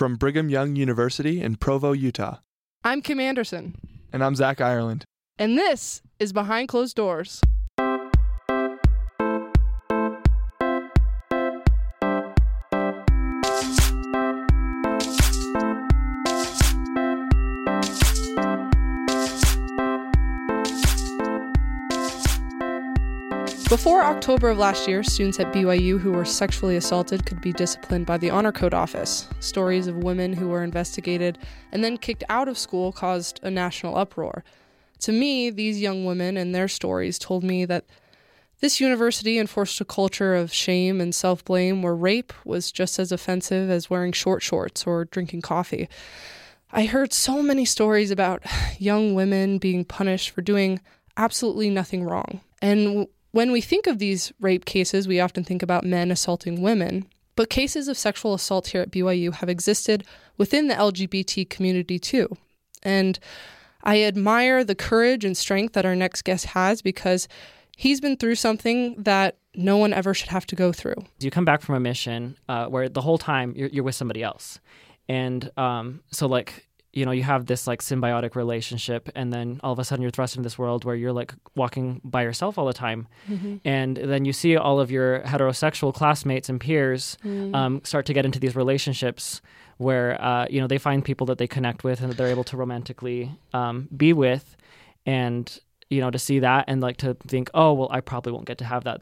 from Brigham Young University in Provo, Utah. I'm Kim Anderson, And I'm Zach Ireland. and this is Behind Closed Doors. Before October of last year, students at BYU who were sexually assaulted could be disciplined by the Honor Code Office. Stories of women who were investigated and then kicked out of school caused a national uproar. To me, these young women and their stories told me that this university enforced a culture of shame and self blame where rape was just as offensive as wearing short shorts or drinking coffee. I heard so many stories about young women being punished for doing absolutely nothing wrong. And when we think of these rape cases, we often think about men assaulting women. But cases of sexual assault here at BYU have existed within the LGBT community too. And I admire the courage and strength that our next guest has because he's been through something that no one ever should have to go through. you come back from a mission uh, where the whole time you're, you're with somebody else and um, so like you know you have this like symbiotic relationship and then all of a sudden you're thrust into this world where you're like walking by yourself all the time. And then you see all of your heterosexual classmates and peers um, start to get into these relationships where uh, you know they find people that they connect with and that they're able to romantically um, be with. And you know to see that and like to think oh well i probably won't get to have that.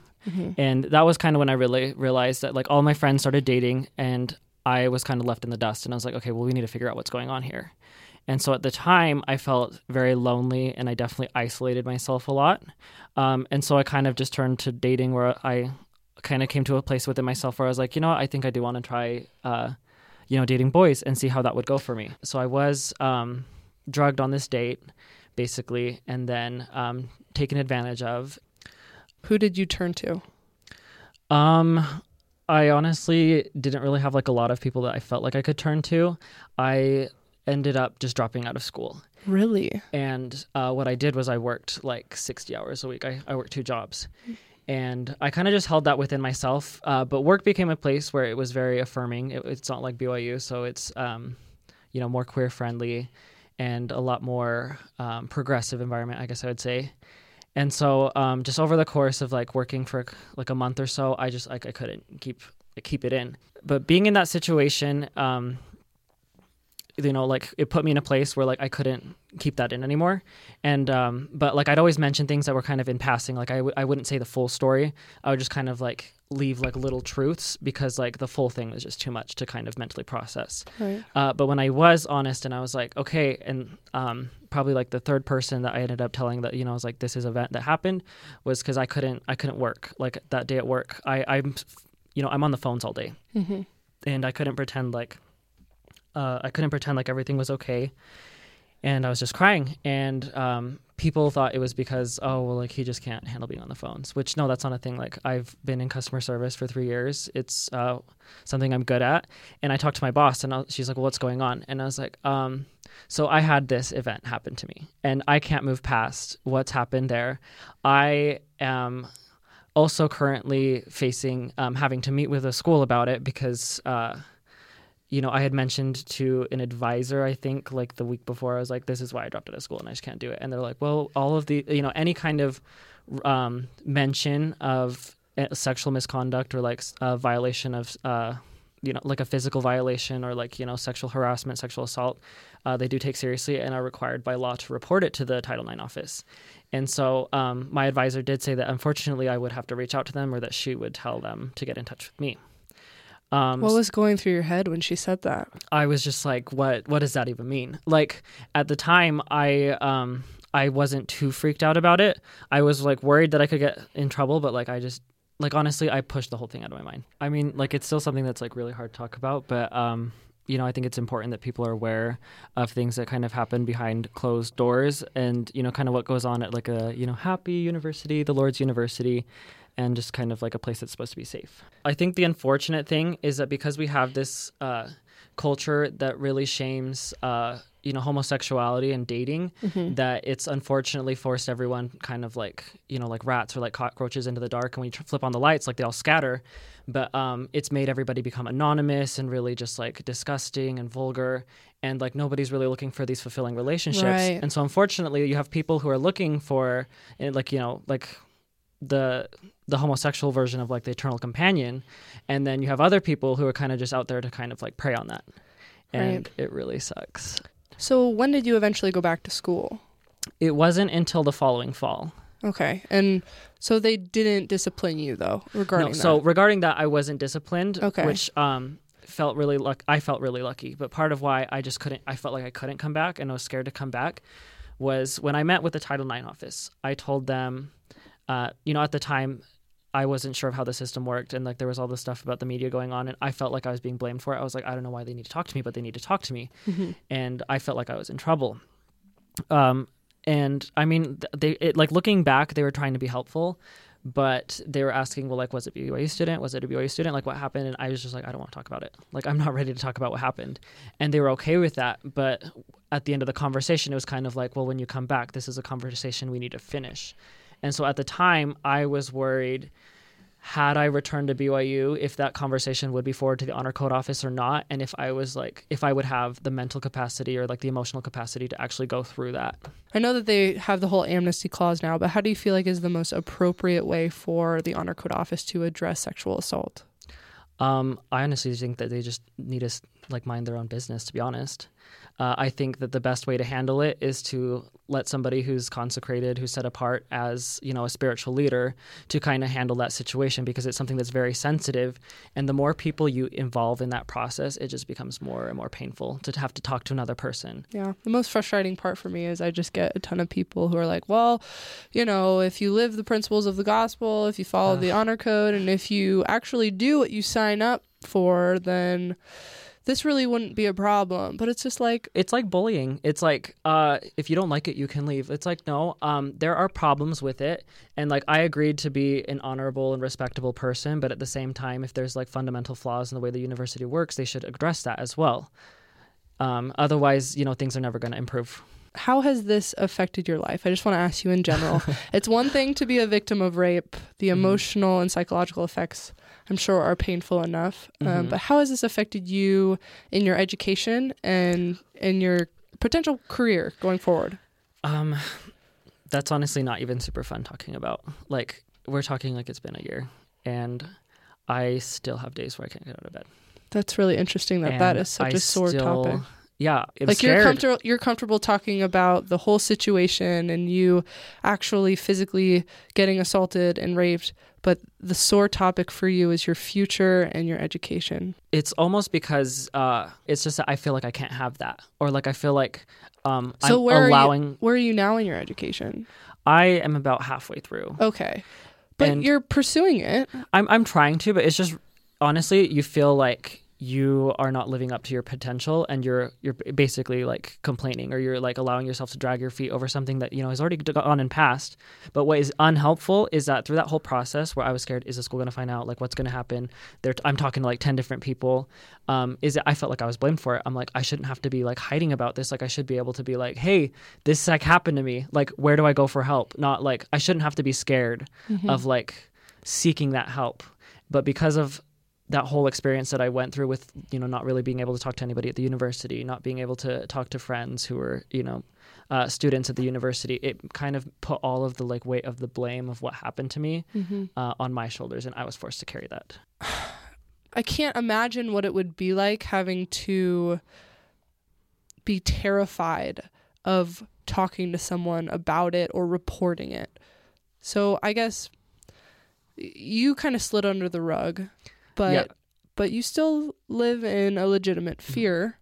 And that was kind of when i really realized that like all my friends started dating and i was kind of left in the dust and i was like okay well we need to figure out what's going on here. And so at the time i felt very lonely and i definitely isolated myself a lot. Um, and so i kind of just turned to dating where i kind of came to a place within myself where i was like you know what, i think i do want to try uh, you know dating boys and see how that would go for me. So i was um, drugged on this date basically and then um, taken advantage of. Who did you turn to? um, I honestly didn't really have like a lot of people that I felt like I could turn to. I ended up just dropping out of school. Really? And uh, what I did was I worked like 60 hours a week. I, I worked two jobs. And I kind of just held that within myself. Uh, but work became a place where it was very affirming. It, it's not like BYU, so it's, um, you know, more queer friendly and a lot more um, progressive environment, I guess I would say. And so, um, just over the course of like working for like a month or so, I just like I couldn't keep keep it in. But being in that situation, um, you know, like it put me in a place where like I couldn't keep that in anymore. And um, but like I'd always mention things that were kind of in passing. Like I w- I wouldn't say the full story. I would just kind of like leave like little truths because like the full thing was just too much to kind of mentally process. Right. Uh, but when I was honest and I was like, okay, and um, probably like the third person that I ended up telling that you know I was like this is event that happened was because I couldn't I couldn't work like that day at work. I I'm you know I'm on the phones all day, Mm-hmm. and I couldn't pretend like uh, I couldn't pretend like everything was okay, and I was just crying. And um, people thought it was because oh well like he just can't handle being on the phones. Which no, that's not a thing. Like I've been in customer service for three years. It's uh, something I'm good at. And I talked to my boss, and I, she's like, well, what's going on? And I was like, um, so I had this event happen to me, and I can't move past what's happened there. I am also currently facing um, having to meet with a school about it because uh, you know i had mentioned to an advisor i think like the week before i was like this is why i dropped out of school and i just can't do it and they're like well all of the you know any kind of um, mention of uh, sexual misconduct or like a violation of uh, you know like a physical violation or like you know sexual harassment sexual assault uh, they do take seriously and are required by law to report it to the title ix office and so um, my advisor did say that unfortunately I would have to reach out to them or that she would tell them to get in touch with me. Um, What was going through your head when she said that? I was just like, what? What does that even mean? Like at the time, I um, I wasn't too freaked out about it. I was like worried that I could get in trouble, but like I just like honestly, I pushed the whole thing out of my mind. I mean, like it's still something that's like really hard to talk about, but um, you know, I think it's important that people are aware of things that kind of happen behind closed doors and, you know, kind of what goes on at like a, you know, happy university, the Lord's University, and just kind of like a place that's supposed to be safe. I think the unfortunate thing is that because we have this uh, culture that really shames uh, you know homosexuality and dating Mhm. that it's unfortunately forced everyone kind of like you know like rats or like cockroaches into the dark and when you flip on the lights like they all scatter. But um, it's made everybody become anonymous and really just like disgusting and vulgar and like nobody's really looking for these fulfilling relationships. Right. and so unfortunately you have people who are looking for like you know like the the homosexual version of like the eternal companion and then you have other people who are kind of just out there to kind of like prey on that. And it really sucks So when did you eventually go back to school? it wasn't until the following fall Okay. And so they didn't discipline you though regarding no, so that. regarding that i wasn't disciplined Okay. which um felt really luck i felt really lucky but part of why i just couldn't i felt like i couldn't come back and i was scared to come back was when i met with the title ix office i told them uh, you know at the time i wasn't sure of how the system worked and like there was all this stuff about the media going on and i felt like i was being blamed for it i was like i don't know why they need to talk to me but they need to talk to me Mhm. and I felt like I was in trouble. Um, and I mean, they it, like looking back, they were trying to be helpful, but they were asking, well, like, was it a BYU student? Was it a BYU student? Like, what happened? And I was just like, I don't want to talk about it. Like, I'm not ready to talk about what happened. And they were okay with that, but at the end of the conversation, it was kind of like, well, when you come back, this is a conversation we need to finish. And so at the time, I was worried had I returned to BYU, if that conversation would be forwarded to the honor code office or not, and if I was like, if I would have the mental capacity or like the emotional capacity to actually go through that. I know that they have the whole amnesty clause now, but how do you feel like is the most appropriate way for the honor code office to address sexual assault? Um, I honestly think that they just need to like mind their own business. To be honest, uh, I think that the best way to handle it is to let somebody who's consecrated, who's set apart as you know a spiritual leader, to kind of handle that situation because it's something that's very sensitive. And the more people you involve in that process, it just becomes more and more painful to have to talk to another person. Yeah. The most frustrating part for me is I just get a ton of people who are like, well, you know, if you live the principles of the gospel, if you follow Ugh. the honor code, and if you actually do what you sign up for, then this really wouldn't be a problem. But it's just like, it's like bullying. It's like uh, if you don't like it, you can leave. It's like no, um, there are problems with it, and like I agreed to be an honorable and respectable person, but at the same time, if there's like fundamental flaws in the way the university works, they should address that as well. Um, otherwise, you know, things are never going to improve. how has this affected your life? I just want to ask you in general. it's one thing to be a victim of rape, the Mhm. emotional and psychological effects, I'm sure, are painful enough. Um, Mhm. but how has this affected you in your education and in your potential career going forward? Um, that's honestly not even super fun talking about. Like we're talking like it's been a year, and I still have days where I can't get out of bed. That's really interesting that that And is such I a sore topic. Yeah, like you're comfortable you're comfortable talking about the whole situation and you actually physically getting assaulted and raped, but the sore topic for you is your future and your education. it's almost because uh, it's just that I feel like I can't have that, or like I feel like um, So I'm where allowing. are you where are you now in your education? I am about halfway through. Okay. But And- you're pursuing it. I'm I'm trying to, but it's just honestly, you feel like you are not living up to your potential, and you're you're basically like complaining, or you're like allowing yourself to drag your feet over something that you know has already gone and passed. But what is unhelpful is that through that whole process, where I was scared, is the school going to find out? Like, what's going to happen? There, I'm talking to like ten different people. Um, is it? I felt like I was blamed for it. I'm like, I shouldn't have to be like hiding about this. Like, I should be able to be like, hey, this like happened to me. Like, where do I go for help? Not like I shouldn't have to be scared of like seeking that help. But because of that whole experience that I went through with, you know, not really being able to talk to anybody at the university, not being able to talk to friends who were, you know, uh, students at the university, it kind of put all of the like weight of the blame of what happened to me uh, on my shoulders, and I was forced to carry that. I can't imagine what it would be like having to be terrified of talking to someone about it or reporting it. So I guess you kind of slid under the rug, but Yeah. but you still live in a legitimate fear.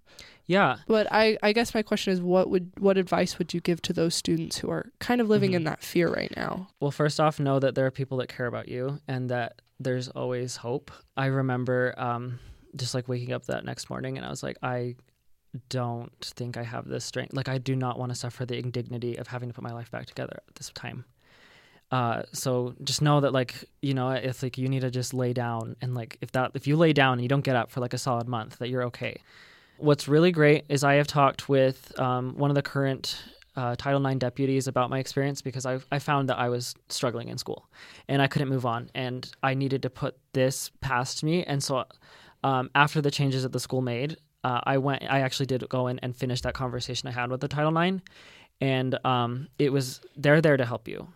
Yeah, But I, I guess my question is what would what advice would you give to those students who are kind of living Mhm. in that fear right now? Well, first off, know that there are people that care about you and that there's always hope. I remember um, just like waking up that next morning and I was like, I don't think I have this strength. Like, I do not want to suffer the indignity of having to put my life back together at this time. Uh, so just know that like you know if like you need to just lay down and like if that if you lay down and you don't get up for like a solid month that you're okay What's really great is I have talked with um, one of the current uh, Title IX deputies about my experience because I, I found that I was struggling in school and I couldn't move on and I needed to put this past me. And so um, after the changes that the school made, uh, I went. I actually did go in and finish that conversation I had with the Title IX, and um, it was they're there to help you,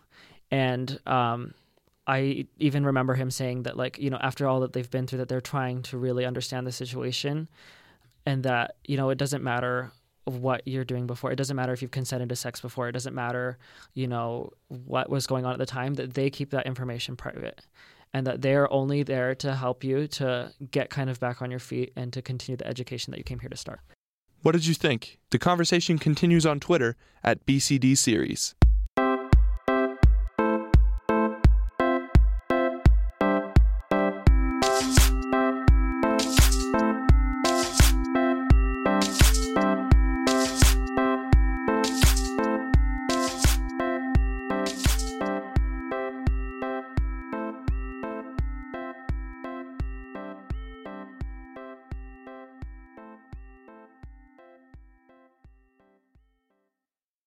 and um, I even remember him saying that like you know after all that they've been through that they're trying to really understand the situation, and that you know it doesn't matter what you're doing before. It doesn't matter if you've consented to sex before. It doesn't matter, you know, what was going on at the time. That they keep that information private, and that they're only there to help you to get kind of back on your feet and to continue the education that you came here to start. What did you think? The conversation continues on Twitter at BCD Series.